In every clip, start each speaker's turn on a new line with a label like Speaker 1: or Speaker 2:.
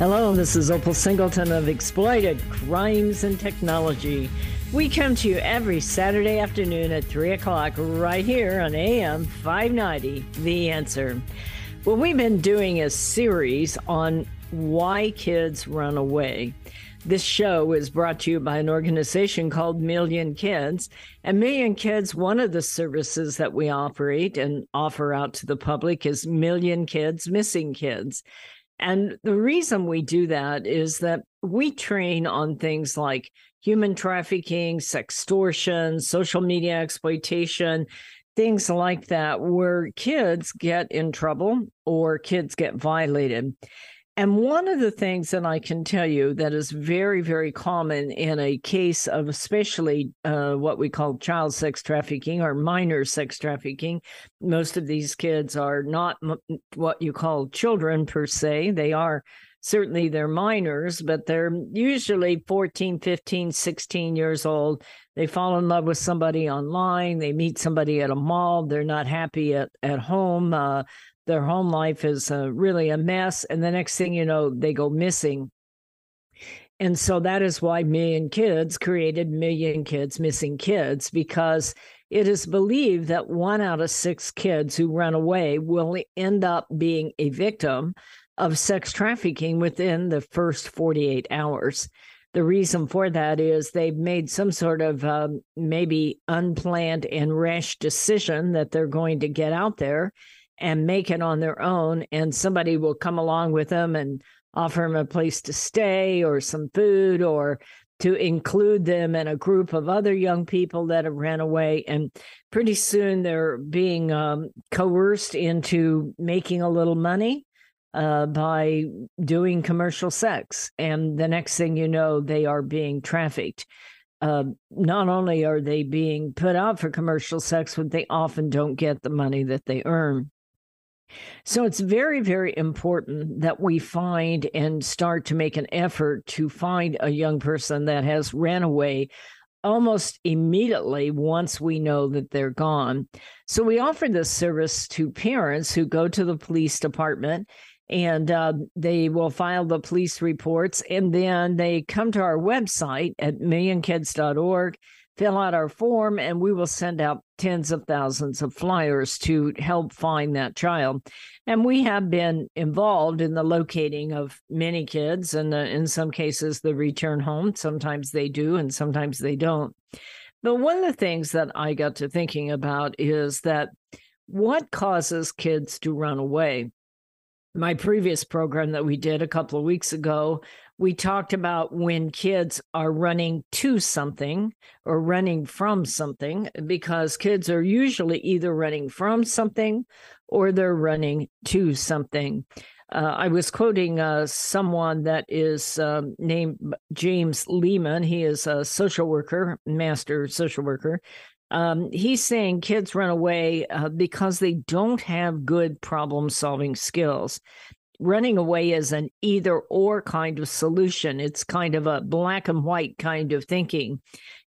Speaker 1: Hello, this is Opal Singleton of Exploited Crimes and Technology. We come to you every Saturday afternoon at 3 o'clock right here on AM 590, The Answer. Well, we've been doing a series on why kids run away. This show is brought to you by an organization called Million Kids. And Million Kids, one of the services that we operate and offer out to the public is Million Kids Missing Kids. And the reason we do that is that we train on things like human trafficking, sextortion, social media exploitation, things like that, where kids get in trouble or kids get violated. And one of the things that I can tell you that is very, very common in a case of especially uh, what we call child sex trafficking or minor sex trafficking, most of these kids are not m- what you call children per se. They are certainly they're minors, but they're usually 14, 15, 16 years old. They fall in love with somebody online. They meet somebody at a mall. They're not happy at, at home. Uh, their home life is uh, really a mess. And the next thing you know, they go missing. And so that is why Million Kids created Million Kids Missing Kids, because it is believed that one out of six kids who run away will end up being a victim of sex trafficking within the first 48 hours. The reason for that is they've made some sort of um, maybe unplanned and rash decision that they're going to get out there and make it on their own and somebody will come along with them and offer them a place to stay or some food or to include them in a group of other young people that have ran away. And pretty soon they're being um, coerced into making a little money uh, by doing commercial sex. And the next thing you know they are being trafficked. Uh, not only are they being put out for commercial sex, but they often don't get the money that they earn. So it's very, very important that we find and start to make an effort to find a young person that has ran away almost immediately once we know that they're gone. So we offer this service to parents who go to the police department and uh, they will file the police reports and then they come to our website at millionkids.org fill out our form and we will send out tens of thousands of flyers to help find that child. And we have been involved in the locating of many kids, and in some cases, the return home. Sometimes they do, and sometimes they don't. But one of the things that I got to thinking about is that what causes kids to run away? My previous program that we did a couple of weeks ago we talked about when kids are running to something or running from something because kids are usually either running from something or they're running to something. Uh, I was quoting uh, someone that is um, named James Lehman. He is a social worker, master social worker. Um, he's saying kids run away uh, because they don't have good problem solving skills running away is an either or kind of solution. It's kind of a black and white kind of thinking.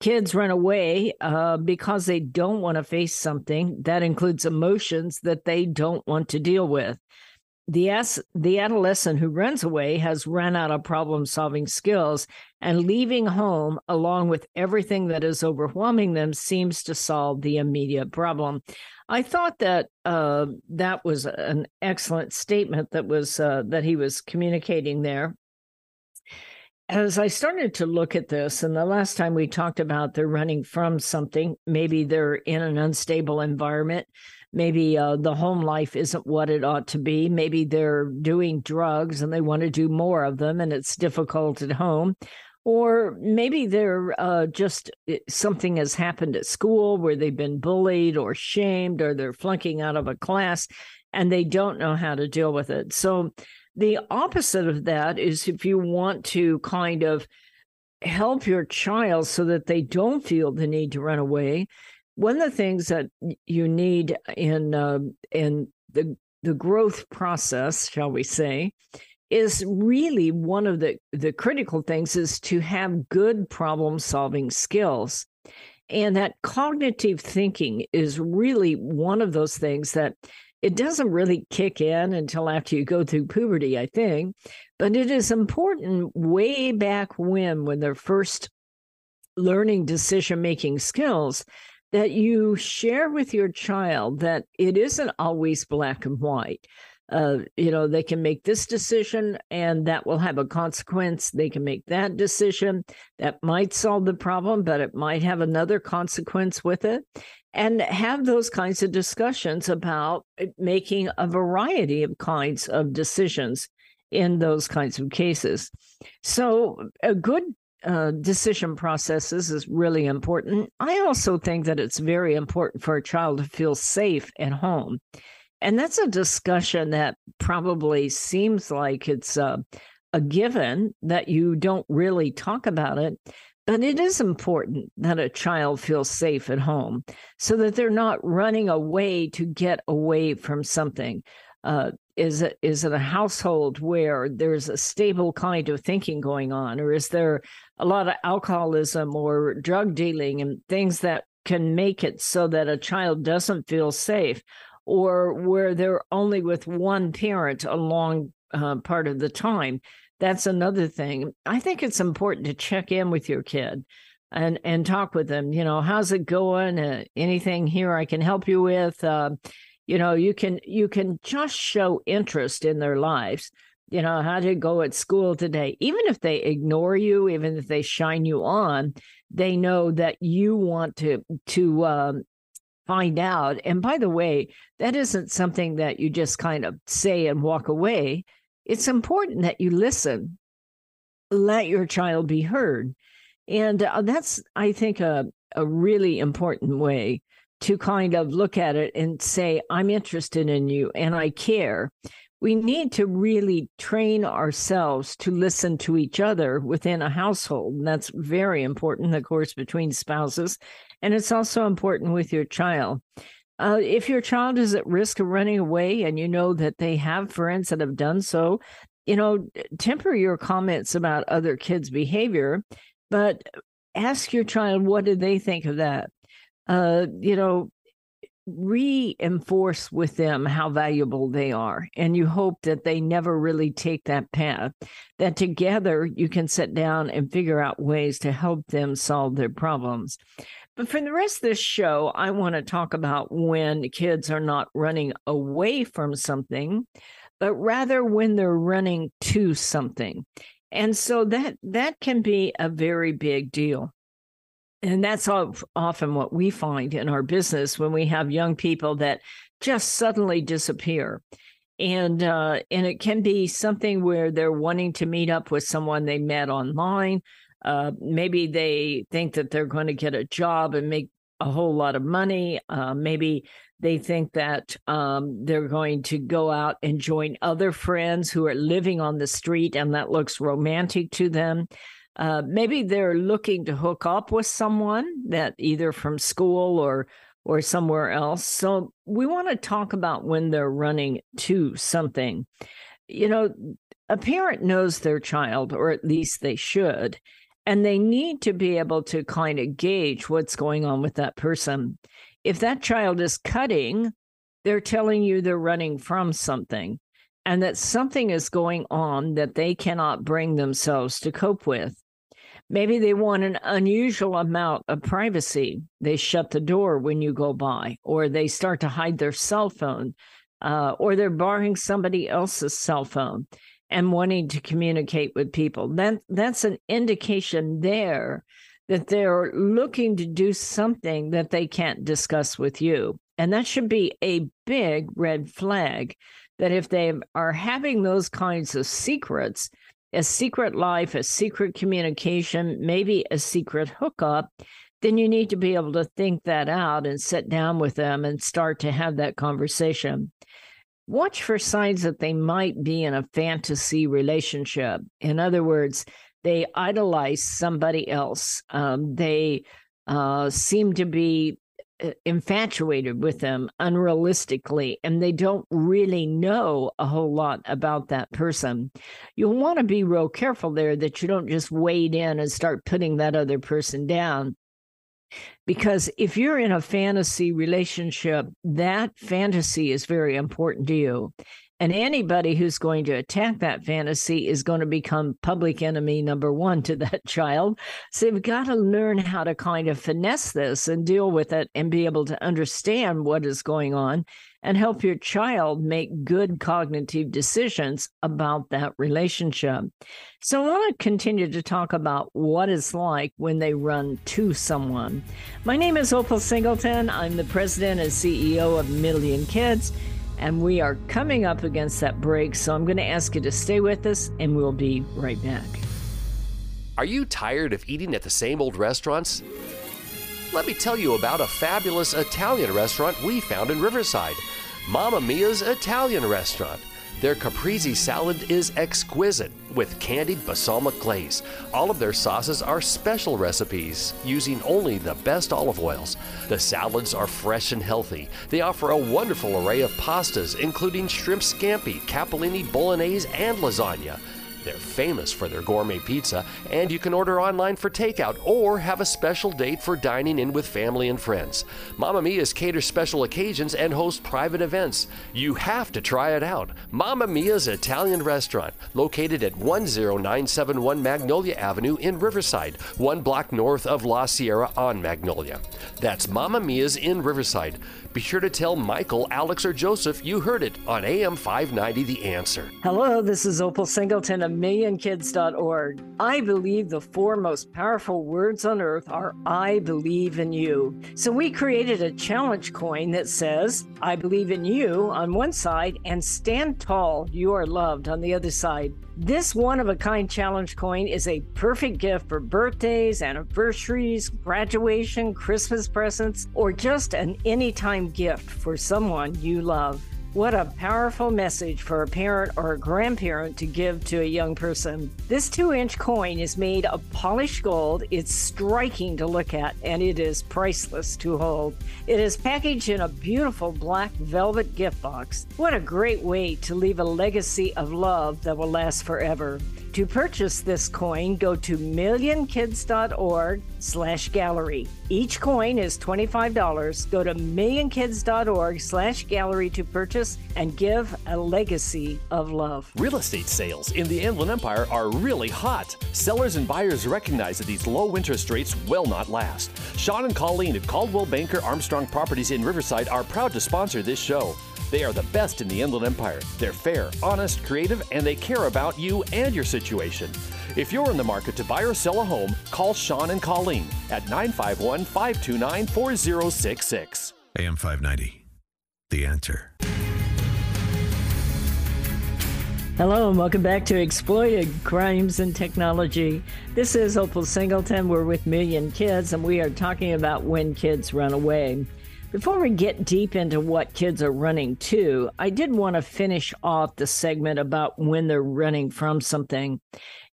Speaker 1: Kids run away uh, because they don't want to face something that includes emotions that they don't want to deal with the as, the adolescent who runs away has run out of problem solving skills and leaving home along with everything that is overwhelming them seems to solve the immediate problem. I thought that uh, that was an excellent statement that was uh, that he was communicating there. As I started to look at this, and the last time we talked about they're running from something, maybe they're in an unstable environment, maybe uh, the home life isn't what it ought to be. Maybe they're doing drugs and they want to do more of them and it's difficult at home. Or maybe they're uh, just something has happened at school where they've been bullied or shamed or they're flunking out of a class and they don't know how to deal with it. So, the opposite of that is if you want to kind of help your child so that they don't feel the need to run away, one of the things that you need in uh, in the the growth process, shall we say, is really one of the the critical things is to have good problem solving skills. And that cognitive thinking is really one of those things that It doesn't really kick in until after you go through puberty, I think, but it is important way back when, when they're first learning decision making skills, that you share with your child that it isn't always black and white uh, you know, they can make this decision and that will have a consequence. They can make that decision that might solve the problem, but it might have another consequence with it. And have those kinds of discussions about making a variety of kinds of decisions in those kinds of cases. So, a good uh, decision processes is really important. I also think that it's very important for a child to feel safe at home. And that's a discussion that probably seems like it's a, a given that you don't really talk about it. But it is important that a child feels safe at home so that they're not running away to get away from something. Uh, is it is it a household where there's a stable kind of thinking going on, or is there a lot of alcoholism or drug dealing and things that can make it so that a child doesn't feel safe? or where they're only with one parent a long uh, part of the time. That's another thing. I think it's important to check in with your kid and and talk with them. You know, how's it going? Uh, anything here I can help you with? Uh, you know, you can you can just show interest in their lives. You know, how did it go at school today? Even if they ignore you, even if they shine you on, they know that you want to to um, find out. And by the way, that isn't something that you just kind of say and walk away. It's important that you listen, let your child be heard. And uh, that's, I think, a, a really important way to kind of look at it and say, I'm interested in you and I care. We need to really train ourselves to listen to each other within a household. And that's very important, of course, between spouses and it's also important with your child. Uh, if your child is at risk of running away and you know that they have friends that have done so, you know, temper your comments about other kids' behavior, but ask your child what do they think of that. Uh, you know, reinforce with them how valuable they are. And you hope that they never really take that path, that together you can sit down and figure out ways to help them solve their problems. But for the rest of this show, I want to talk about when kids are not running away from something, but rather when they're running to something. And so that that can be a very big deal. And that's often what we find in our business when we have young people that just suddenly disappear. And uh, and it can be something where they're wanting to meet up with someone they met online uh, maybe they think that they're going to get a job and make a whole lot of money. Uh, maybe they think that um, they're going to go out and join other friends who are living on the street and that looks romantic to them. Uh, maybe they're looking to hook up with someone that either from school or or somewhere else. So we want to talk about when they're running to something. You know, a parent knows their child, or at least they should, and they need to be able to kind of gauge what's going on with that person. If that child is cutting, they're telling you they're running from something and that something is going on that they cannot bring themselves to cope with. Maybe they want an unusual amount of privacy. They shut the door when you go by, or they start to hide their cell phone, uh, or they're borrowing somebody else's cell phone and wanting to communicate with people. That that's an indication there that they're looking to do something that they can't discuss with you. And that should be a big red flag that if they are having those kinds of secrets, a secret life, a secret communication, maybe a secret hookup, then you need to be able to think that out and sit down with them and start to have that conversation watch for signs that they might be in a fantasy relationship. In other words, they idolize somebody else. Um, they uh, seem to be infatuated with them unrealistically, and they don't really know a whole lot about that person. You'll want to be real careful there that you don't just wade in and start putting that other person down Because if you're in a fantasy relationship, that fantasy is very important to you. And anybody who's going to attack that fantasy is going to become public enemy number one to that child. So you've got to learn how to kind of finesse this and deal with it and be able to understand what is going on and help your child make good cognitive decisions about that relationship. So I want to continue to talk about what it's like when they run to someone. My name is Opal Singleton. I'm the president and CEO of Million Kids and we are coming up against that break. So I'm going to ask you to stay with us, and we'll be right back.
Speaker 2: Are you tired of eating at the same old restaurants? Let me tell you about a fabulous Italian restaurant we found in Riverside Mamma Mia's Italian Restaurant. Their caprese salad is exquisite with candied balsamic glaze. All of their sauces are special recipes using only the best olive oils. The salads are fresh and healthy. They offer a wonderful array of pastas, including shrimp scampi, capellini, bolognese, and lasagna. They're famous for their gourmet pizza, and you can order online for takeout or have a special date for dining in with family and friends. Mamma Mia's caters special occasions and hosts private events. You have to try it out. Mamma Mia's Italian Restaurant, located at 10971 Magnolia Avenue in Riverside, one block north of La Sierra on Magnolia. That's Mamma Mia's in Riverside. Be sure to tell Michael, Alex, or Joseph you heard it on AM 590 The Answer.
Speaker 1: Hello, this is Opal Singleton of millionkids.org. I believe the four most powerful words on earth are I believe in you. So we created a challenge coin that says, I believe in you on one side and stand tall, you are loved on the other side. This one of a kind challenge coin is a perfect gift for birthdays, anniversaries, graduation, Christmas presents, or just an anytime gift for someone you love. What a powerful message for a parent or a grandparent to give to a young person. This two inch coin is made of polished gold. It's striking to look at and it is priceless to hold. It is packaged in a beautiful black velvet gift box. What a great way to leave a legacy of love that will last forever. To purchase this coin, go to millionkids.org slash gallery. Each coin is $25. Go to millionkids.org slash gallery to purchase and give a legacy of love.
Speaker 3: Real estate sales in the Inland Empire are really hot. Sellers and buyers recognize that these low interest rates will not last. Sean and Colleen at Coldwell Banker Armstrong Properties in Riverside are proud to sponsor this show. They are the best in the Inland Empire. They're fair, honest, creative, and they care about you and your situation. If you're in the market to buy or sell a home, call Sean and Colleen at 951 529 4066.
Speaker 4: AM 590. The answer.
Speaker 1: Hello, and welcome back to Exploited Crimes and Technology. This is Opal Singleton. We're with Million Kids, and we are talking about when kids run away. Before we get deep into what kids are running to, I did want to finish off the segment about when they're running from something.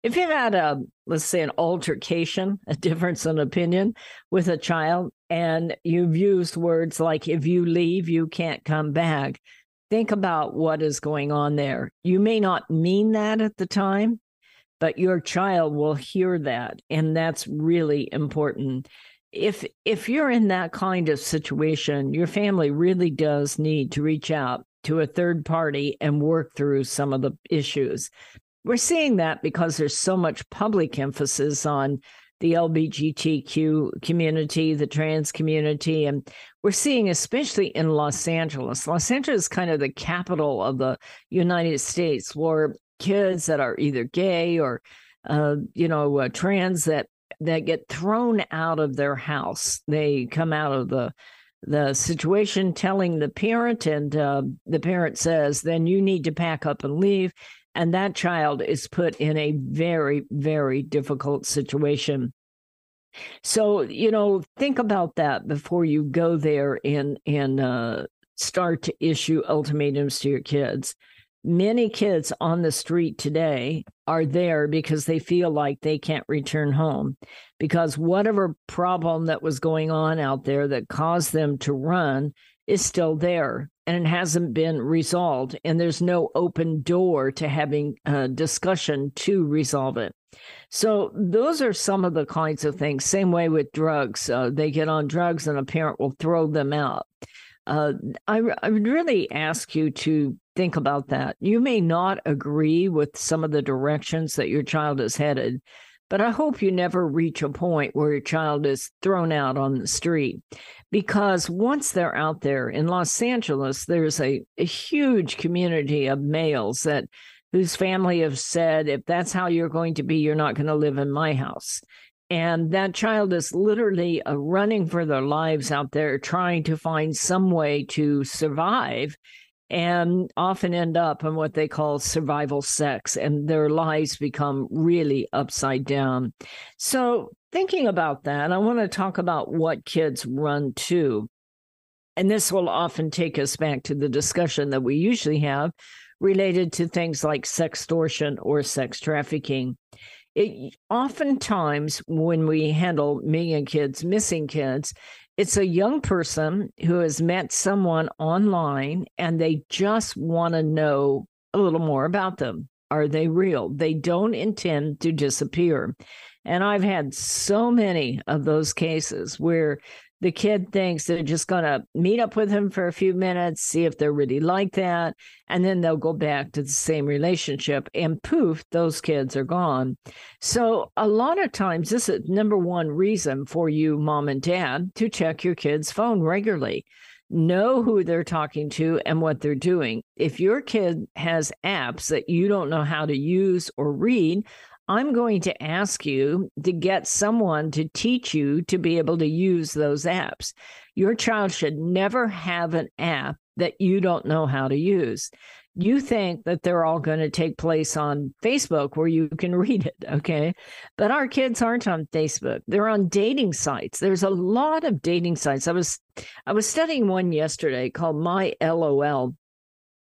Speaker 1: If you've had a, let's say, an altercation, a difference in opinion with a child, and you've used words like, if you leave, you can't come back, think about what is going on there. You may not mean that at the time, but your child will hear that. And that's really important if if you're in that kind of situation, your family really does need to reach out to a third party and work through some of the issues. We're seeing that because there's so much public emphasis on the LGBTQ community, the trans community, and we're seeing, especially in Los Angeles, Los Angeles is kind of the capital of the United States, where kids that are either gay or, uh, you know, uh, trans that that get thrown out of their house. They come out of the the situation telling the parent, and uh, the parent says, "Then you need to pack up and leave." And that child is put in a very, very difficult situation. So you know, think about that before you go there and and uh, start to issue ultimatums to your kids many kids on the street today are there because they feel like they can't return home because whatever problem that was going on out there that caused them to run is still there and it hasn't been resolved and there's no open door to having a discussion to resolve it So those are some of the kinds of things. Same way with drugs. Uh, they get on drugs and a parent will throw them out. Uh, I, I would really ask you to think about that. You may not agree with some of the directions that your child is headed, but I hope you never reach a point where your child is thrown out on the street. Because once they're out there in Los Angeles, there's a, a huge community of males that whose family have said, if that's how you're going to be, you're not going to live in my house. And that child is literally uh, running for their lives out there, trying to find some way to survive and often end up in what they call survival sex, and their lives become really upside down. So, thinking about that, I want to talk about what kids run to. And this will often take us back to the discussion that we usually have related to things like sextortion or sex trafficking. It, oftentimes, when we handle missing kids, missing kids, it's a young person who has met someone online and they just want to know a little more about them. Are they real? They don't intend to disappear. And I've had so many of those cases where the kid thinks they're just going to meet up with him for a few minutes, see if they're really like that, and then they'll go back to the same relationship. And poof, those kids are gone. So, a lot of times, this is number one reason for you, mom and dad, to check your kid's phone regularly. Know who they're talking to and what they're doing. If your kid has apps that you don't know how to use or read, I'm going to ask you to get someone to teach you to be able to use those apps. Your child should never have an app that you don't know how to use. You think that they're all going to take place on Facebook where you can read it, okay? But our kids aren't on Facebook. They're on dating sites. There's a lot of dating sites. I was I was studying one yesterday called My LOL.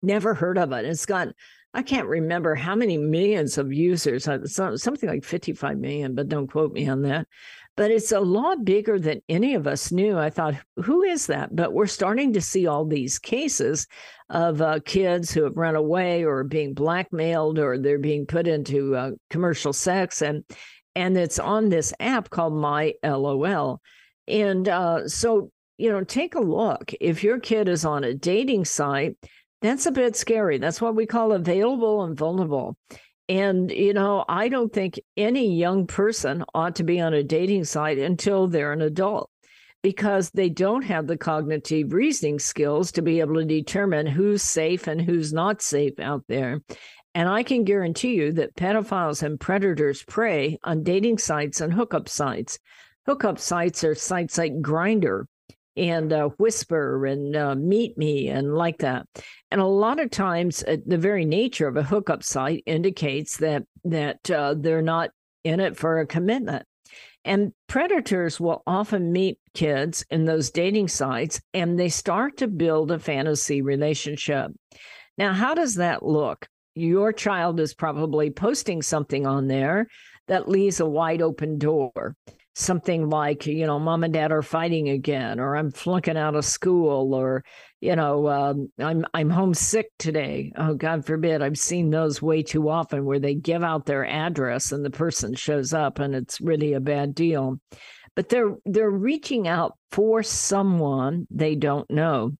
Speaker 1: Never heard of it. It's got I can't remember how many millions of users, uh, something like 55 million, but don't quote me on that. But it's a lot bigger than any of us knew. I thought, who is that? But we're starting to see all these cases of uh, kids who have run away or being blackmailed or they're being put into uh, commercial sex. And, and it's on this app called My LOL. And uh, so, you know, take a look. If your kid is on a dating site, that's a bit scary. That's what we call available and vulnerable. And, you know, I don't think any young person ought to be on a dating site until they're an adult because they don't have the cognitive reasoning skills to be able to determine who's safe and who's not safe out there. And I can guarantee you that pedophiles and predators prey on dating sites and hookup sites. Hookup sites are sites like Grindr, and uh, whisper and uh, meet me and like that. And a lot of times, uh, the very nature of a hookup site indicates that that uh, they're not in it for a commitment. And predators will often meet kids in those dating sites and they start to build a fantasy relationship. Now, how does that look? Your child is probably posting something on there that leaves a wide open door something like you know mom and dad are fighting again or i'm flunking out of school or you know um, i'm i'm homesick today. Oh god forbid i've seen those way too often where they give out their address and the person shows up and it's really a bad deal. But they're they're reaching out for someone they don't know.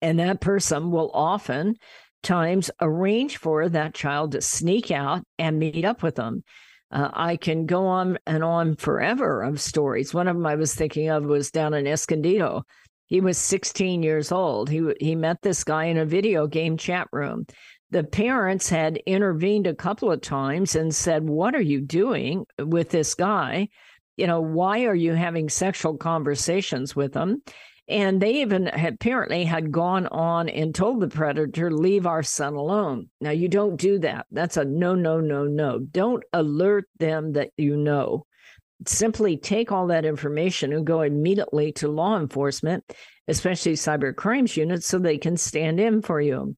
Speaker 1: And that person will often times arrange for that child to sneak out and meet up with them uh, I can go on and on forever of stories. One of them I was thinking of was down in Escondido. He was 16 years old. He he met this guy in a video game chat room. The parents had intervened a couple of times and said, "What are you doing with this guy? You know, why are you having sexual conversations with him?" And they even apparently had gone on and told the predator, leave our son alone. Now, you don't do that. That's a no, no, no, no. Don't alert them that you know. Simply take all that information and go immediately to law enforcement, especially cyber crimes units, so they can stand in for you.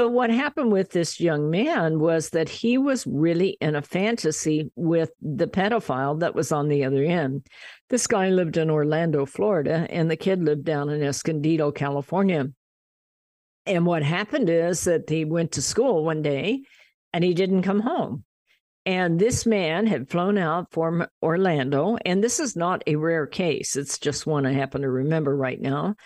Speaker 1: But what happened with this young man was that he was really in a fantasy with the pedophile that was on the other end. This guy lived in Orlando, Florida, and the kid lived down in Escondido, California. And what happened is that he went to school one day and he didn't come home. And this man had flown out from Orlando, and this is not a rare case. It's just one I happen to remember right now.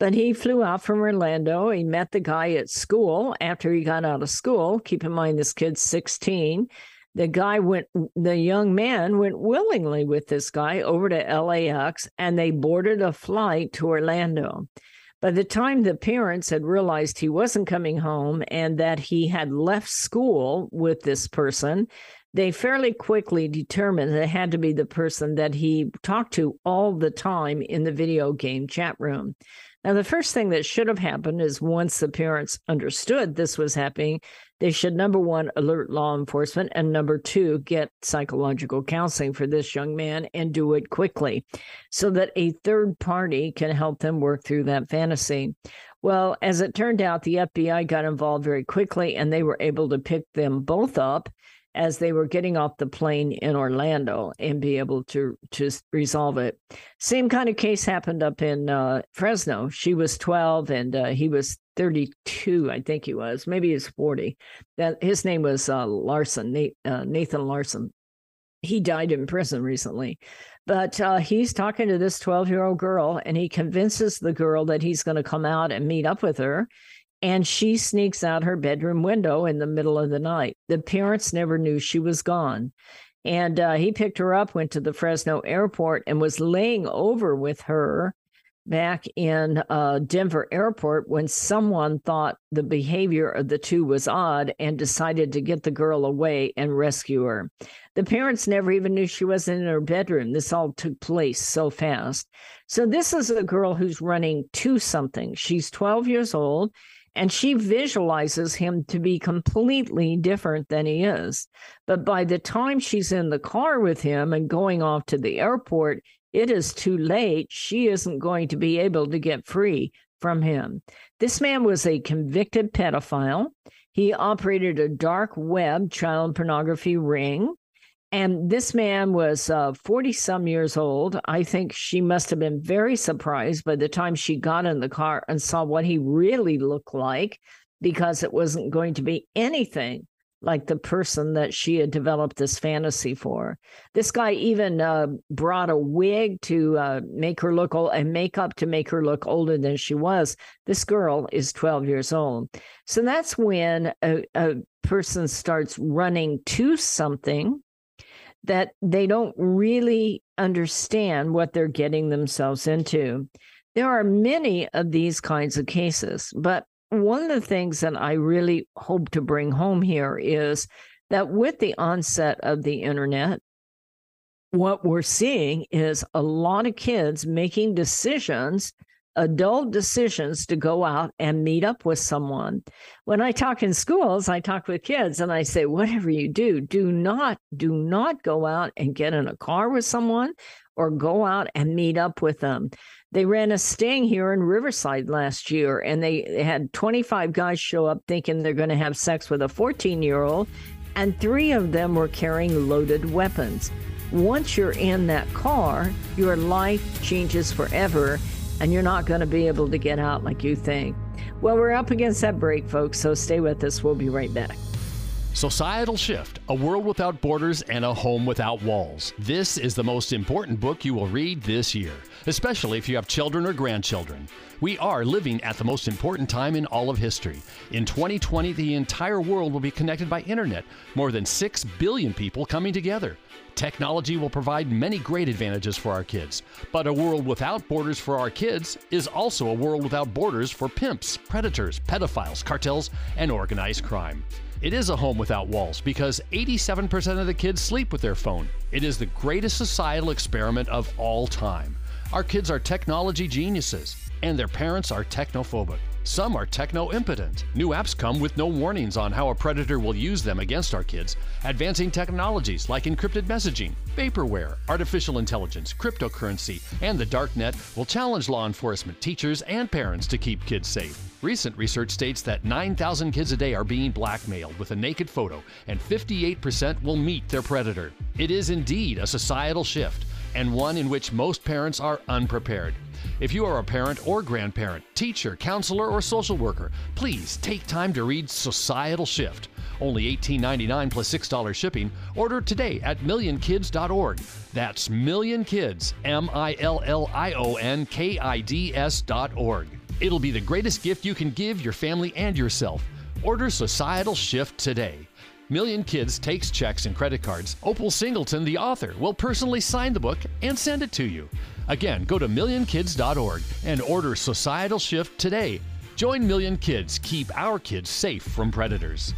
Speaker 1: But he flew out from Orlando. He met the guy at school after he got out of school. Keep in mind, this kid's 16. The guy went, the young man went willingly with this guy over to LAX and they boarded a flight to Orlando. By the time the parents had realized he wasn't coming home and that he had left school with this person, they fairly quickly determined it had to be the person that he talked to all the time in the video game chat room. Now, the first thing that should have happened is once the parents understood this was happening, they should number one, alert law enforcement, and number two, get psychological counseling for this young man and do it quickly so that a third party can help them work through that fantasy. Well, as it turned out, the FBI got involved very quickly and they were able to pick them both up as they were getting off the plane in Orlando and be able to to resolve it. Same kind of case happened up in uh, Fresno. She was 12 and uh, he was 32, I think he was. Maybe he's 40. That his name was uh, Larson, uh, Nathan Larson. He died in prison recently. But uh, he's talking to this 12 year old girl, and he convinces the girl that he's going to come out and meet up with her and she sneaks out her bedroom window in the middle of the night. The parents never knew she was gone. And uh, he picked her up, went to the Fresno airport, and was laying over with her back in uh, Denver airport when someone thought the behavior of the two was odd and decided to get the girl away and rescue her. The parents never even knew she wasn't in her bedroom. This all took place so fast. So, this is a girl who's running to something. She's 12 years old and she visualizes him to be completely different than he is. But by the time she's in the car with him and going off to the airport, it is too late. She isn't going to be able to get free from him. This man was a convicted pedophile. He operated a dark web child pornography ring. And this man was 40 uh, some years old. I think she must have been very surprised by the time she got in the car and saw what he really looked like, because it wasn't going to be anything like the person that she had developed this fantasy for. This guy even uh, brought a wig to uh, make her look old and makeup to make her look older than she was. This girl is 12 years old. So that's when a, a person starts running to something that they don't really understand what they're getting themselves into. There are many of these kinds of cases, but one of the things that I really hope to bring home here is that with the onset of the internet, what we're seeing is a lot of kids making decisions adult decisions to go out and meet up with someone. When I talk in schools, I talk with kids and I say, whatever you do, do not, do not go out and get in a car with someone or go out and meet up with them. They ran a sting here in Riverside last year and they had 25 guys show up thinking they're going to have sex with a 14 year old, and three of them were carrying loaded weapons. Once you're in that car, your life changes forever and you're not going to be able to get out like you think. Well, we're up against that break, folks, so stay with us. We'll be right back.
Speaker 3: Societal Shift A World Without Borders and a Home Without Walls. This is the most important book you will read this year, especially if you have children or grandchildren. We are living at the most important time in all of history. In 2020, the entire world will be connected by internet, more than 6 billion people coming together. Technology will provide many great advantages for our kids, but a world without borders for our kids is also a world without borders for pimps, predators, pedophiles, cartels, and organized crime. It is a home without walls because 87% of the kids sleep with their phone. It is the greatest societal experiment of all time. Our kids are technology geniuses, and their parents are technophobic. Some are techno impotent. New apps come with no warnings on how a predator will use them against our kids. Advancing technologies like encrypted messaging, vaporware, artificial intelligence, cryptocurrency, and the darknet will challenge law enforcement, teachers, and parents to keep kids safe. Recent research states that 9,000 kids a day are being blackmailed with a naked photo, and 58% will meet their predator. It is indeed a societal shift, and one in which most parents are unprepared. If you are a parent or grandparent, teacher, counselor, or social worker, please take time to read Societal Shift Only $18.99 plus $6 shipping. Order today at millionkids.org. That's millionkids, M I L L I O N K I D S.org. It'll be the greatest gift you can give your family and yourself. Order Societal Shift today. Million Kids takes checks and credit cards. Opal Singleton, the author, will personally sign the book and send it to you. Again, go to millionkids.org and order Societal Shift today. Join Million Kids. Keep our kids safe from predators.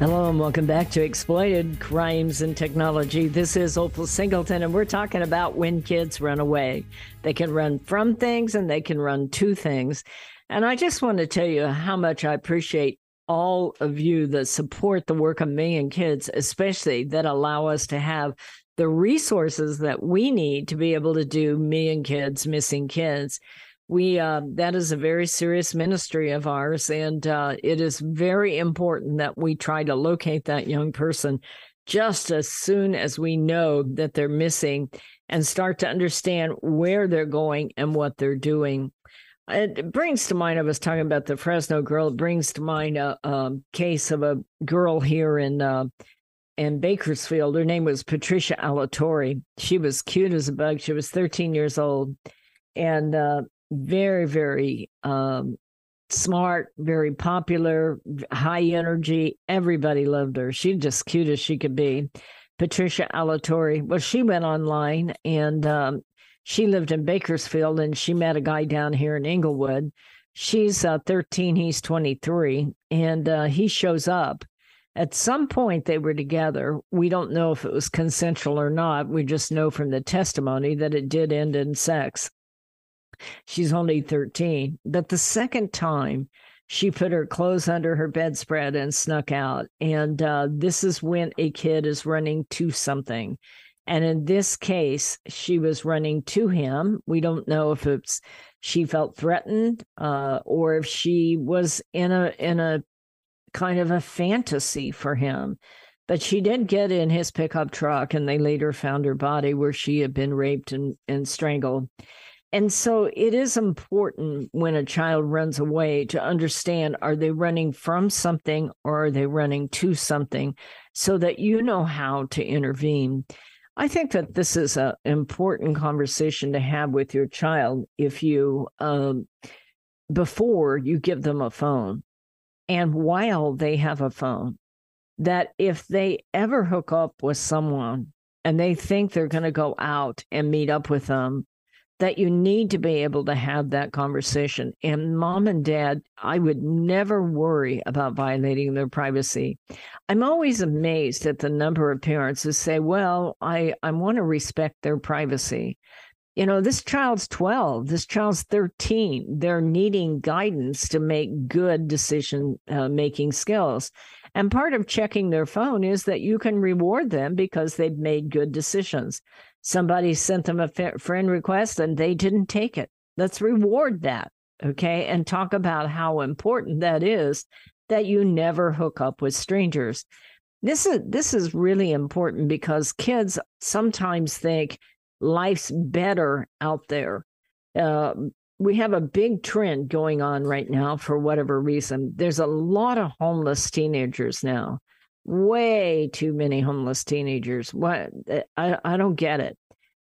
Speaker 1: Hello and welcome back to Exploited Crimes and Technology. This is Opal Singleton, and we're talking about when kids run away. They can run from things and they can run to things. And I just want to tell you how much I appreciate all of you that support the work of Million Kids, especially that allow us to have the resources that we need to be able to do Million Kids, Missing Kids we uh, that is a very serious ministry of ours and uh, it is very important that we try to locate that young person just as soon as we know that they're missing and start to understand where they're going and what they're doing it brings to mind i was talking about the fresno girl it brings to mind a, a case of a girl here in uh, in Bakersfield. Her name was Patricia Alatorre. She was cute as a bug. She was 13 years old. And uh, very, very um, smart, very popular, high energy. Everybody loved her. She's just cute as she could be. Patricia Alatorre. Well, she went online and um, she lived in Bakersfield and she met a guy down here in Inglewood. She's uh, 13, he's 23, and uh, he shows up. At some point, they were together. We don't know if it was consensual or not. We just know from the testimony that it did end in sex. She's only 13. But the second time, she put her clothes under her bedspread and snuck out. And uh, this is when a kid is running to something. And in this case, she was running to him. We don't know if it's she felt threatened uh, or if she was in a in a kind of a fantasy for him. But she did get in his pickup truck, and they later found her body where she had been raped and, and strangled. And so it is important when a child runs away to understand are they running from something or are they running to something so that you know how to intervene. I think that this is an important conversation to have with your child if you, um, before you give them a phone and while they have a phone, that if they ever hook up with someone and they think they're going to go out and meet up with them, that you need to be able to have that conversation. And mom and dad, I would never worry about violating their privacy. I'm always amazed at the number of parents who say, well, I, I want to respect their privacy. You know, this child's 12, this child's 13. They're needing guidance to make good decision uh, making skills. And part of checking their phone is that you can reward them because they've made good decisions somebody sent them a friend request and they didn't take it. Let's reward that. Okay. And talk about how important that is that you never hook up with strangers. This is this is really important because kids sometimes think life's better out there. Uh, we have a big trend going on right now for whatever reason. There's a lot of homeless teenagers now way too many homeless teenagers. What eh, I, I don't get it.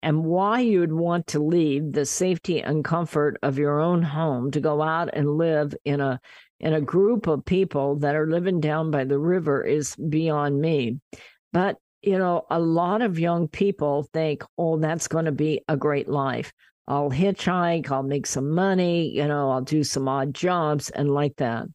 Speaker 1: And why you'd want to leave the safety and comfort of your own home to go out and live in a in a group of people that are living down by the river is beyond me. But you know, a lot of young people think, oh, that's going to be a great life. I'll hitchhike, I'll make some money, you know, I'll do some odd jobs and like that.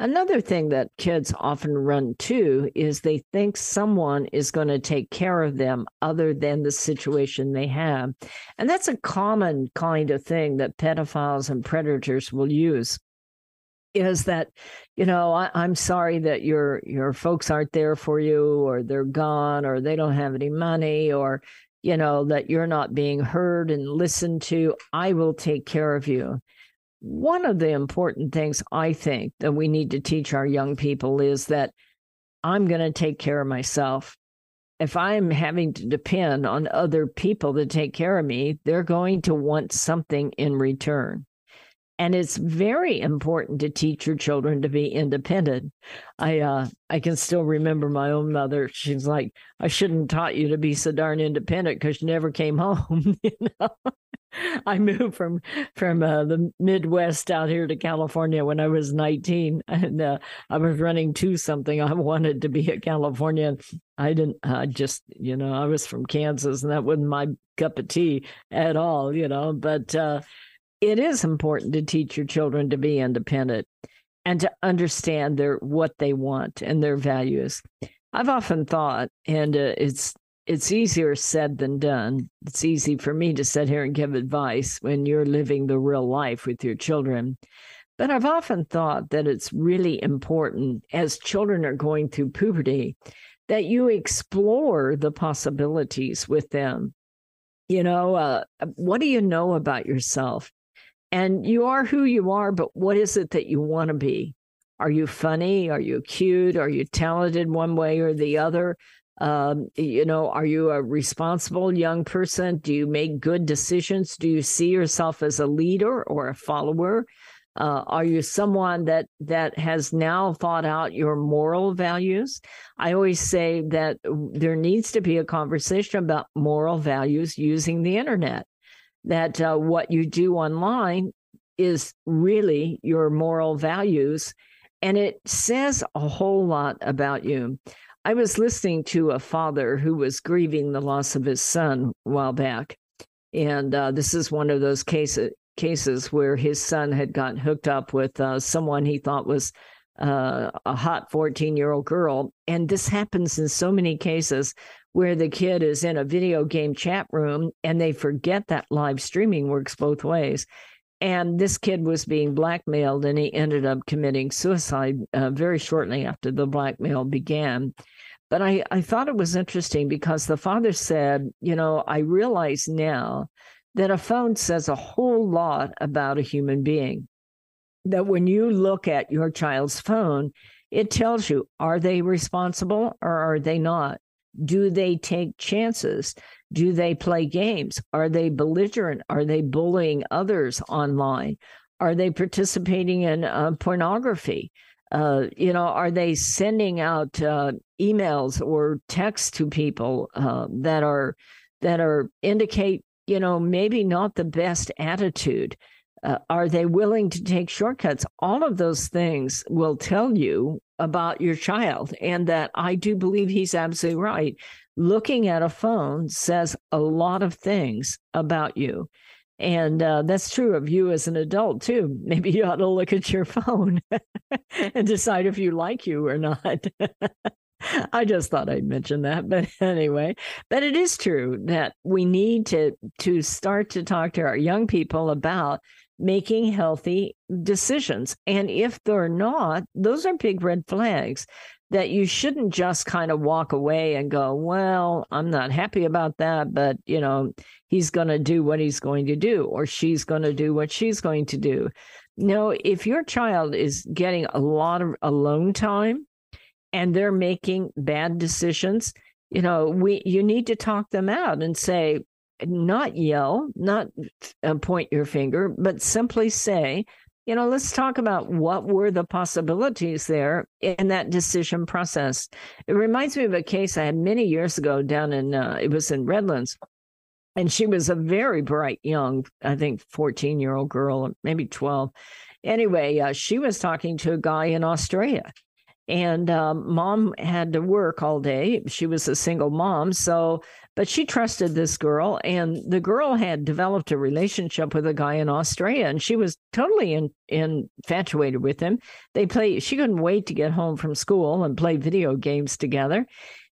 Speaker 1: Another thing that kids often run to is they think someone is going to take care of them other than the situation they have. And that's a common kind of thing that pedophiles and predators will use is that you know I, am sorry that your your folks aren't there for you or they're gone or they don't have any money or you know that you're not being heard and listened to i will take care of you one of the important things I think that we need to teach our young people is that I'm going to take care of myself. If I'm having to depend on other people to take care of me, they're going to want something in return. and it's very important to teach your children to be independent. I uh, I can still remember my own mother. She's like, I shouldn't have taught you to be so darn independent because you never came home. you know, I moved from from uh, the Midwest out here to California when I was 19, and uh, I was running to something. I wanted to be a Californian. I didn't. I just, you know, I was from Kansas, and that wasn't my cup of tea at all. You know, but uh, it is important to teach your children to be independent and to understand their what they want and their values. I've often thought, and uh, it's it's easier said than done. It's easy for me to sit here and give advice when you're living the real life with your children. But I've often thought that it's really important as children are going through puberty that you explore the possibilities with them. You know, uh, what do you know about yourself? And you are who you are, but what is it that you want to be? Are you funny? Are you cute? Are you talented one way or the other? Um, you know, are you a responsible young person? Do you make good decisions? Do you see yourself as a leader or a follower? Uh, are you someone that that has now thought out your moral values? I always say that there needs to be a conversation about moral values using the internet. That uh, what you do online is really your moral values, and it says a whole lot about you. I was listening to a father who was grieving the loss of his son a while back. And uh, this is one of those cases cases where his son had gotten hooked up with uh, someone he thought was uh, a hot 14 year old girl. And this happens in so many cases where the kid is in a video game chat room and they forget that live streaming works both ways. And this kid was being blackmailed, and he ended up committing suicide uh, very shortly after the blackmail began. But I, I thought it was interesting because the father said, You know, I realize now that a phone says a whole lot about a human being. That when you look at your child's phone, it tells you are they responsible or are they not? Do they take chances? Do they play games? Are they belligerent? Are they bullying others online? Are they participating in uh, pornography? Uh, you know, are they sending out uh, emails or texts to people uh, that are that are indicate, you know, maybe not the best attitude? Uh, are they willing to take shortcuts? All of those things will tell you about your child. And that I do believe he's absolutely right. Looking at a phone says a lot of things about you. And uh, that's true of you as an adult, too. Maybe you ought to look at your phone and decide if you like you or not. I just thought I'd mention that, but anyway, but it is true that we need to to start to talk to our young people about making healthy decisions. And if they're not, those are big red flags that you shouldn't just kind of walk away and go, well, I'm not happy about that, but you know, he's going to do what he's going to do or she's going to do what she's going to do. No, if your child is getting a lot of alone time and they're making bad decisions, you know, we you need to talk them out and say, not yell, not uh, point your finger, but simply say, you know, let's talk about what were the possibilities there in that decision process. It reminds me of a case I had many years ago down in, uh, it was in Redlands. And she was a very bright young, I think, 14 year old girl, maybe 12. Anyway, uh, she was talking to a guy in Australia and um, mom had to work all day. She was a single mom, so but she trusted this girl, and the girl had developed a relationship with a guy in Australia, and she was totally in, infatuated with him. They play. She couldn't wait to get home from school and play video games together.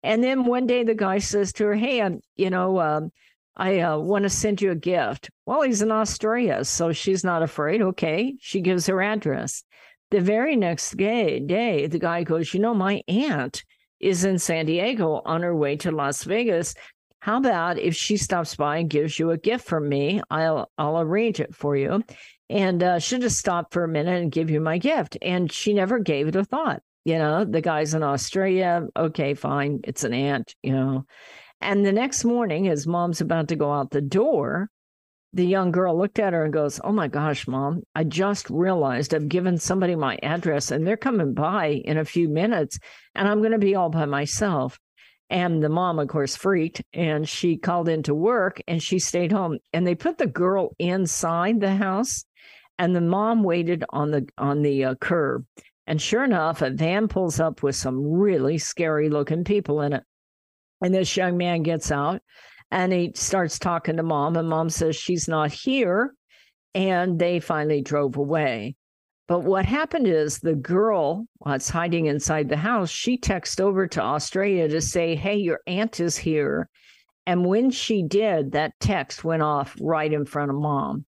Speaker 1: And then one day, the guy says to her, "Hey, I'm, you know." Um, I uh, want to send you a gift. Well, he's in Australia, so she's not afraid. Okay. She gives her address. The very next day, day, the guy goes, You know, my aunt is in San Diego on her way to Las Vegas. How about if she stops by and gives you a gift from me? I'll I'll arrange it for you. And uh, she'll just stop for a minute and give you my gift. And she never gave it a thought. You know, the guy's in Australia. Okay, fine. It's an aunt, you know. And the next morning, as mom's about to go out the door, the young girl looked at her and goes, Oh my gosh, mom, I just realized I've given somebody my address and they're coming by in a few minutes and I'm going to be all by myself. And the mom, of course, freaked and she called into work and she stayed home. And they put the girl inside the house and the mom waited on the on the uh, curb. And sure enough, a van pulls up with some really scary looking people in it. And this young man gets out and he starts talking to mom, and mom says she's not here. And they finally drove away. But what happened is the girl that's hiding inside the house, she texted over to Australia to say, Hey, your aunt is here. And when she did, that text went off right in front of mom.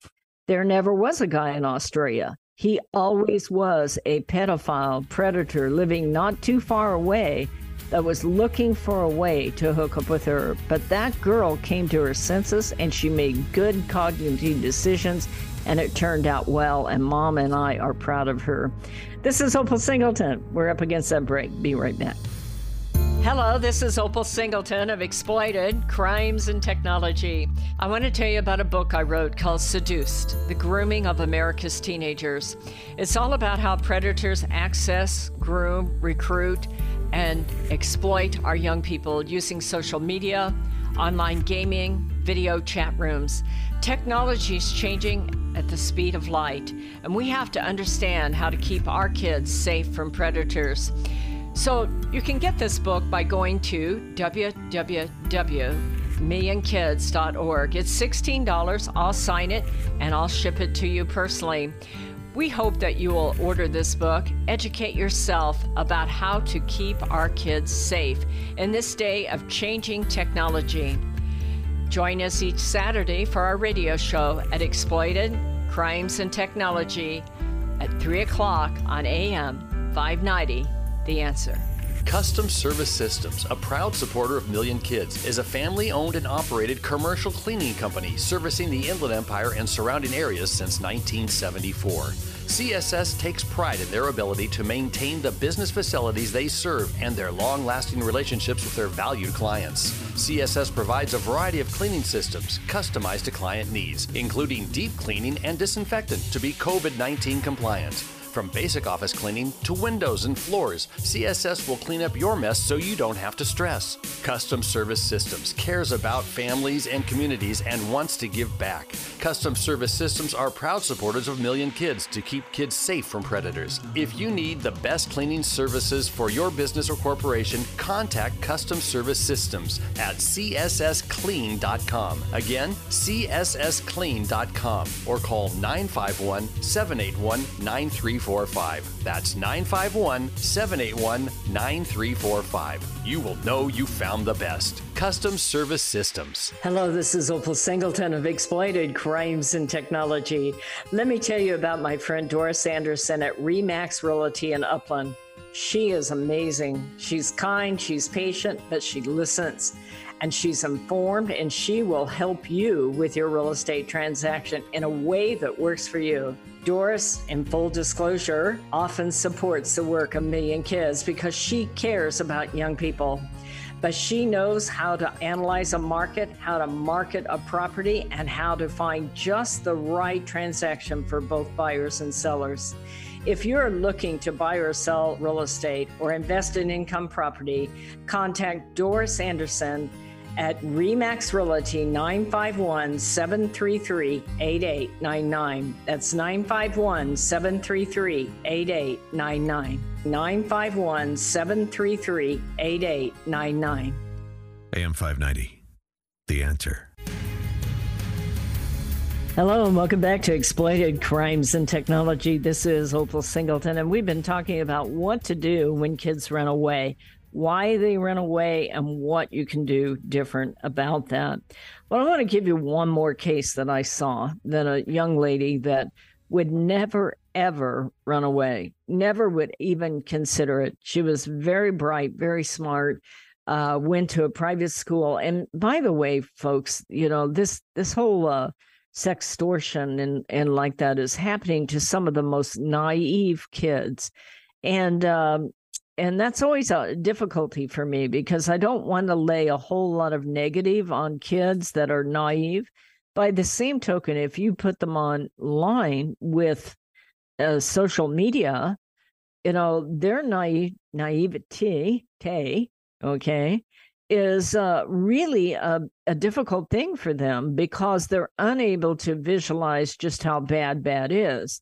Speaker 1: There never was a guy in Australia. He always was a pedophile predator living not too far away that was looking for a way to hook up with her. But that girl came to her senses and she made good cognitive decisions and it turned out well. And mom and I are proud of her. This is Opal Singleton. We're up against that break. Be right back. Hello, this is Opal Singleton of Exploited Crimes and Technology. I want to tell you about a book I wrote called Seduced The Grooming of America's Teenagers. It's all about how predators access, groom, recruit, and exploit our young people using social media, online gaming, video chat rooms. Technology is changing at the speed of light, and we have to understand how to keep our kids safe from predators. So you can get this book by going to www.millionkids.org. It's $16. I'll sign it and I'll ship it to you personally. We hope that you will order this book, educate yourself about how to keep our kids safe in this day of changing technology. Join us each Saturday for our radio show at Exploited Crimes and Technology at 3 o'clock on AM 590. The answer.
Speaker 3: Custom Service Systems, a proud supporter of Million Kids, is a family owned and operated commercial cleaning company servicing the Inland Empire and surrounding areas since 1974. CSS takes pride in their ability to maintain the business facilities they serve and their long lasting relationships with their valued clients. CSS provides a variety of cleaning systems customized to client needs, including deep cleaning and disinfectant to be COVID 19 compliant. From basic office cleaning to windows and floors, CSS will clean up your mess so you don't have to stress. Custom Service Systems cares about families and communities and wants to give back. Custom Service Systems are proud supporters of Million Kids to keep kids safe from predators. If you need the best cleaning services for your business or corporation, contact Custom Service Systems at cssclean.com. Again, cssclean.com or call 951 781 9345. That's 951 781 9345. You will know you found the best. Custom Service Systems.
Speaker 1: Hello, this is Opal Singleton of Exploited Crimes and Technology. Let me tell you about my friend Doris Anderson at Remax Realty in Upland. She is amazing. She's kind, she's patient, but she listens and she's informed and she will help you with your real estate transaction in a way that works for you. Doris, in full disclosure, often supports the work of Million Kids because she cares about young people. But she knows how to analyze a market, how to market a property, and how to find just the right transaction for both buyers and sellers. If you're looking to buy or sell real estate or invest in income property, contact Doris Anderson at Remax Realty 951 733 8899. That's 951 733 8899. 951 733 8899.
Speaker 4: AM 590. The answer.
Speaker 1: Hello, and welcome back to Exploited Crimes and Technology. This is Opal Singleton, and we've been talking about what to do when kids run away why they run away and what you can do different about that. But I want to give you one more case that I saw that a young lady that would never ever run away, never would even consider it. She was very bright, very smart, uh, went to a private school. And by the way, folks, you know, this this whole uh, sextortion and, and like that is happening to some of the most naive kids. And um, and that's always a difficulty for me because I don't want to lay a whole lot of negative on kids that are naive. By the same token, if you put them online with uh, social media, you know, their naive, naivety, okay, is uh, really a, a difficult thing for them because they're unable to visualize just how bad bad is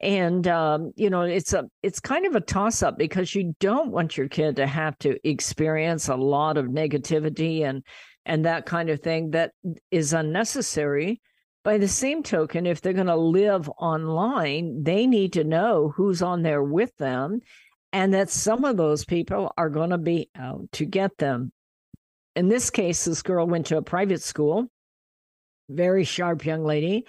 Speaker 1: and um, you know it's a it's kind of a toss up because you don't want your kid to have to experience a lot of negativity and and that kind of thing that is unnecessary. By the same token if they're going to live online they need to know who's on there with them and that some of those people are going to be out to get them. In this case this girl went to a private school very sharp young lady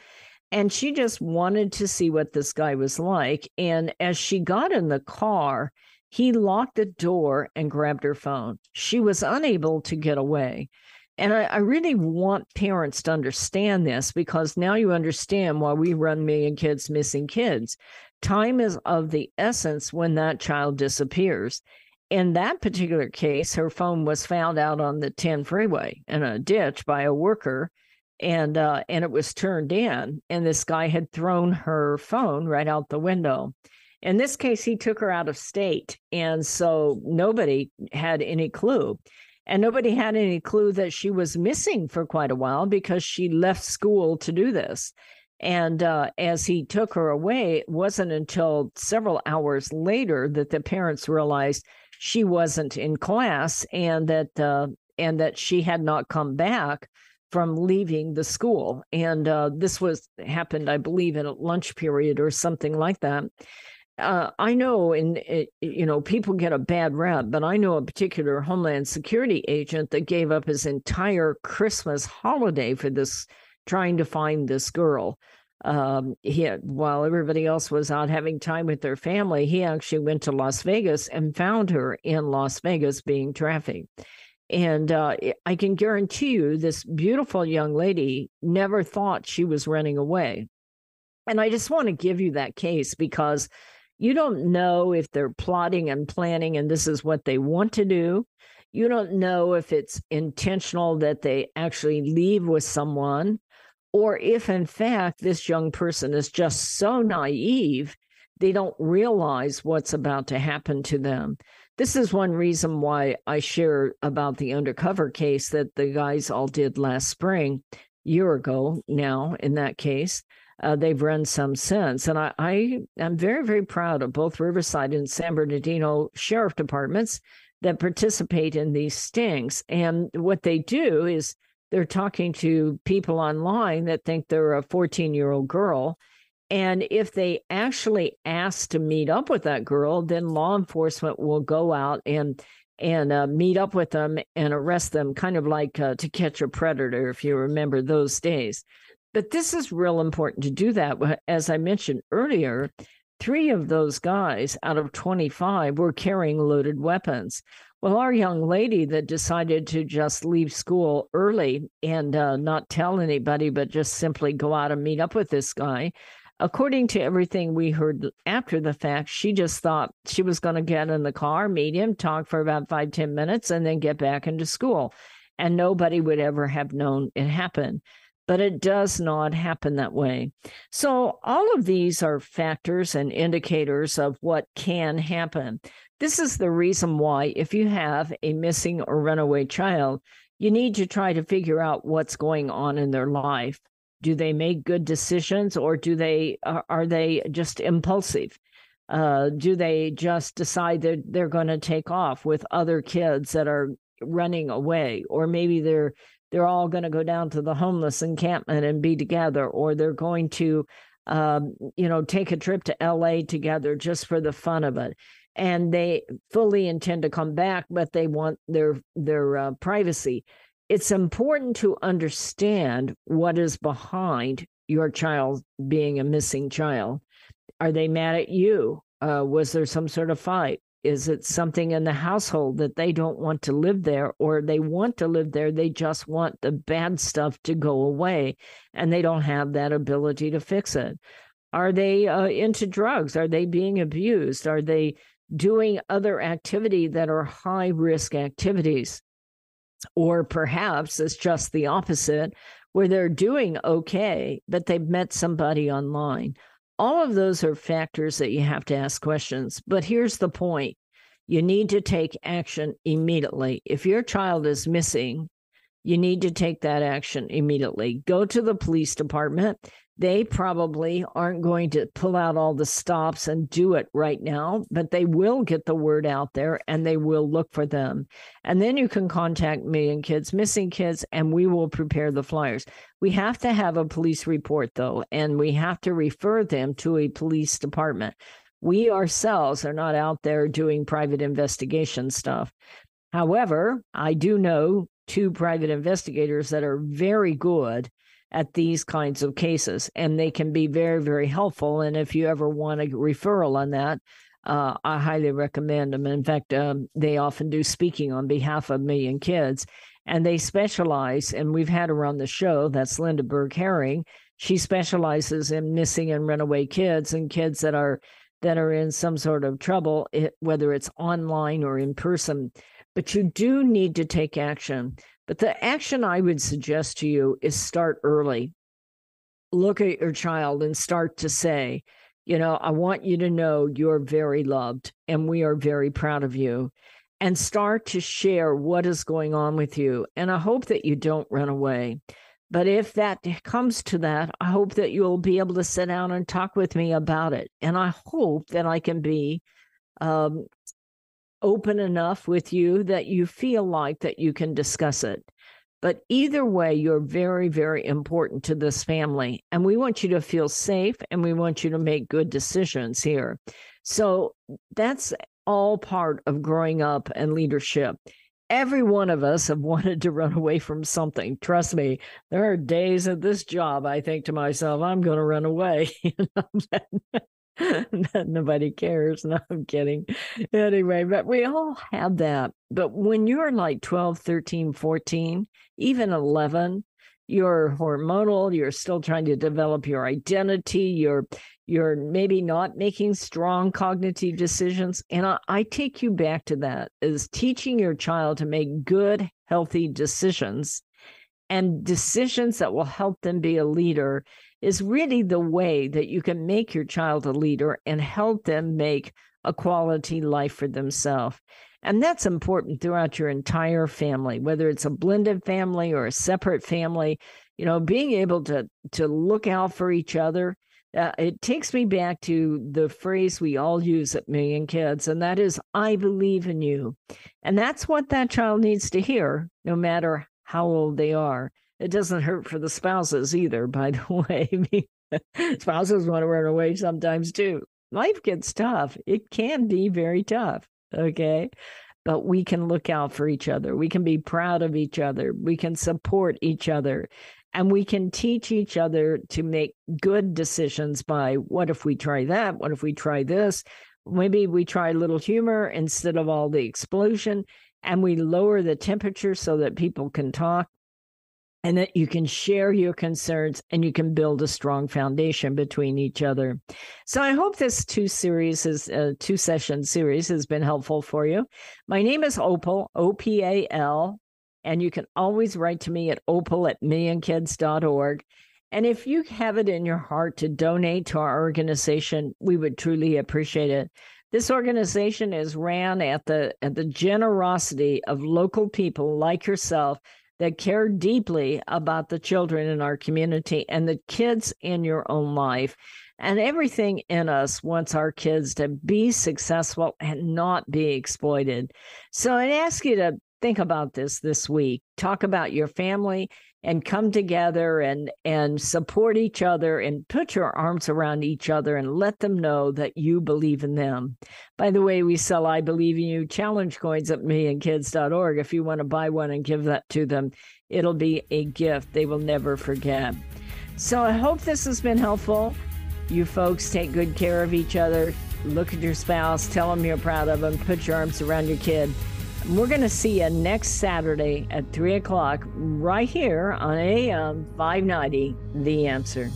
Speaker 1: and she just wanted to see what this guy was like. And as she got in the car, he locked the door and grabbed her phone. She was unable to get away. And I, I, really want parents to understand this because now you understand why we run Million Kids Missing Kids. Time is of the essence when that child disappears. In that particular case, her phone was found out on the 10 freeway in a ditch by a worker and uh, and it was turned in, and this guy had thrown her phone right out the window. In this case, he took her out of state, and so nobody had any clue. And nobody had any clue that she was missing for quite a while because she left school to do this. And uh, as he took her away, it wasn't until several hours later that the parents realized she wasn't in class and that uh, and that she had not come back from leaving the school. And uh, this was happened, I believe, in a lunch period or something like that. Uh, I know, and you know, people get a bad rap, but I know a particular Homeland Security agent that gave up his entire Christmas holiday for this, trying to find this girl. Um, he had, while everybody else was out having time with their family, he actually went to Las Vegas and found her in Las Vegas being trafficked. And uh, I can guarantee you, this beautiful young lady never thought she was running away. And I just want to give you that case because you don't know if they're plotting and planning and this is what they want to do. You don't know if it's intentional that they actually leave with someone, or if in fact this young person is just so naive, they don't realize what's about to happen to them. This is one reason why I share about the undercover case that the guys all did last spring, year ago now, in that case. Uh, they've run some since. And I, I am very, very proud of both Riverside and San Bernardino sheriff departments that participate in these stings. And what they do is they're talking to people online that think they're a 14 year old girl and if they actually ask to meet up with that girl, then law enforcement will go out and and uh, meet up with them and arrest them, kind of like uh, to catch a predator, if you remember those days. But this is real important to do that. As I mentioned earlier, three of those guys out of 25 were carrying loaded weapons. Well, our young lady that decided to just leave school early and uh, not tell anybody, but just simply go out and meet up with this guy, according to everything we heard after the fact, she just thought she was going to get in the car, meet him, talk for about five ten minutes, and then get back into school. And nobody would ever have known it happened. But it does not happen that way. So, all of these are factors and indicators of what can happen. This is the reason why, if you have a missing or runaway child, you need to try to figure out what's going on in their life do they make good decisions or do they are, are they just impulsive? Uh, do they just decide that they're going to take off with other kids that are running away? Or maybe they're they're all going to go down to the homeless encampment and be together or they're going to um, you know take a trip to la together just for the fun of it. And they fully intend to come back but they want their their uh, privacy it's important to understand what is behind your child being a missing child. Are they mad at you? Uh, was there some sort of fight? Is it something in the household that they don't want to live there or they want to live there? They just want the bad stuff to go away and they don't have that ability to fix it. Are they uh, into drugs? Are they being abused? Are they doing other activity that are high risk activities? Or perhaps it's just the opposite, where they're doing okay, but they've met somebody online. All of those are factors that you have to ask questions. But here's the point you need to take action immediately. If your child is missing, you need to take that action immediately. Go to the police department they probably aren't going to pull out all the stops and do it right now, but they will get the word out there and they will look for them. And then you can contact Million Kids Missing Kids, and we will prepare the flyers. We have to have a police report, though, and we have to refer them to a police department. We ourselves are not out there doing private investigation stuff. However, I do know two private investigators that are very good at these kinds of cases, and they can be very, very helpful. And if you ever want a referral on that, uh, I highly recommend them. In fact, um, they often do speaking on behalf of Million Kids, and they specialize. And we've had her on the show. That's Linda Berg Herring. She specializes in missing and runaway kids and kids that are that are in some sort of trouble, whether it's online or in person. But you do need to take action. But the action I would suggest to you is start early. Look at your child and start to say, you know, I want you to know you're very loved and we are very proud of you. And start to share what is going on with you. And I hope that you don't run away. But if that comes to that, I hope that you'll be able to sit down and talk with me about it. And I hope that I can be um, open enough with you that you feel like that you can discuss it. But either way, you're very, very important to this family. And we want you to feel safe and we want you to make good decisions here. So that's all part of growing up and leadership. Every one of us have wanted to run away from something. Trust me, there are days at this job I think to myself, I'm going to run away. Nobody cares. No, I'm kidding. Anyway, but we all have that. But when you're like 12, 13, 14, even 11, you're hormonal, you're still trying to develop your identity, you're you're maybe not making strong cognitive decisions. And I, I take you back to that is teaching your child to make good, healthy decisions and decisions that will help them be a leader is really the way that you can make your child a leader and help them make a quality life for themselves. And that's important throughout your entire family, whether it's a blended family or a separate family. You know, being able to to look out for each other. Uh, it takes me back to the phrase we all use at Million Kids, and that is, I believe in you. And that's what that child needs to hear, no matter how old they are. It doesn't hurt for the spouses either, by the way. spouses want to run away sometimes too. Life gets tough. It can be very tough. Okay. But we can look out for each other. We can be proud of each other. We can support each other. And we can teach each other to make good decisions by what if we try that? What if we try this? Maybe we try a little humor instead of all the explosion and we lower the temperature so that people can talk and that you can share your concerns and you can build a strong foundation between each other. So I hope this two series is uh, two session series has been helpful for you. My name is Opal, O P A L, and you can always write to me at opal at millionkids.org. And if you have it in your heart to donate to our organization, we would truly appreciate it. This organization is ran at the at the generosity of local people like yourself that care deeply about the children in our community and the kids in your own life. And everything in us wants our kids to be successful and not be exploited. So I'd ask you to think about this this week. Talk about your family and come together and and support each other and put your arms around each other and let them know that you believe in them. By the way, we sell I believe in you challenge coins at millionkids.org. If you want to buy one and give that to them, it'll be a gift they will never forget. So I hope this has been helpful. You folks take good care of each other. Look at your spouse, tell them you're proud of them, put your arms around your kid. We're going to see you next Saturday at 3 o'clock right here on AM 590, The Answer.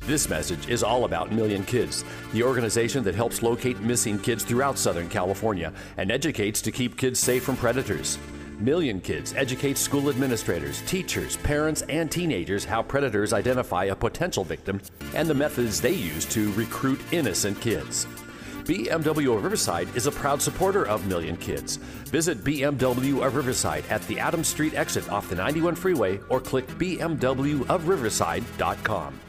Speaker 3: This message is all about Million Kids, the organization that helps locate missing kids throughout Southern California and educates to keep kids safe from predators. Million Kids educates school administrators, teachers, parents, and teenagers how predators identify a potential victim and the methods they use to recruit innocent kids. BMW of Riverside is a proud supporter of Million Kids. Visit BMW of Riverside at the Adams Street exit off the 91 freeway or click bmwofriverside.com.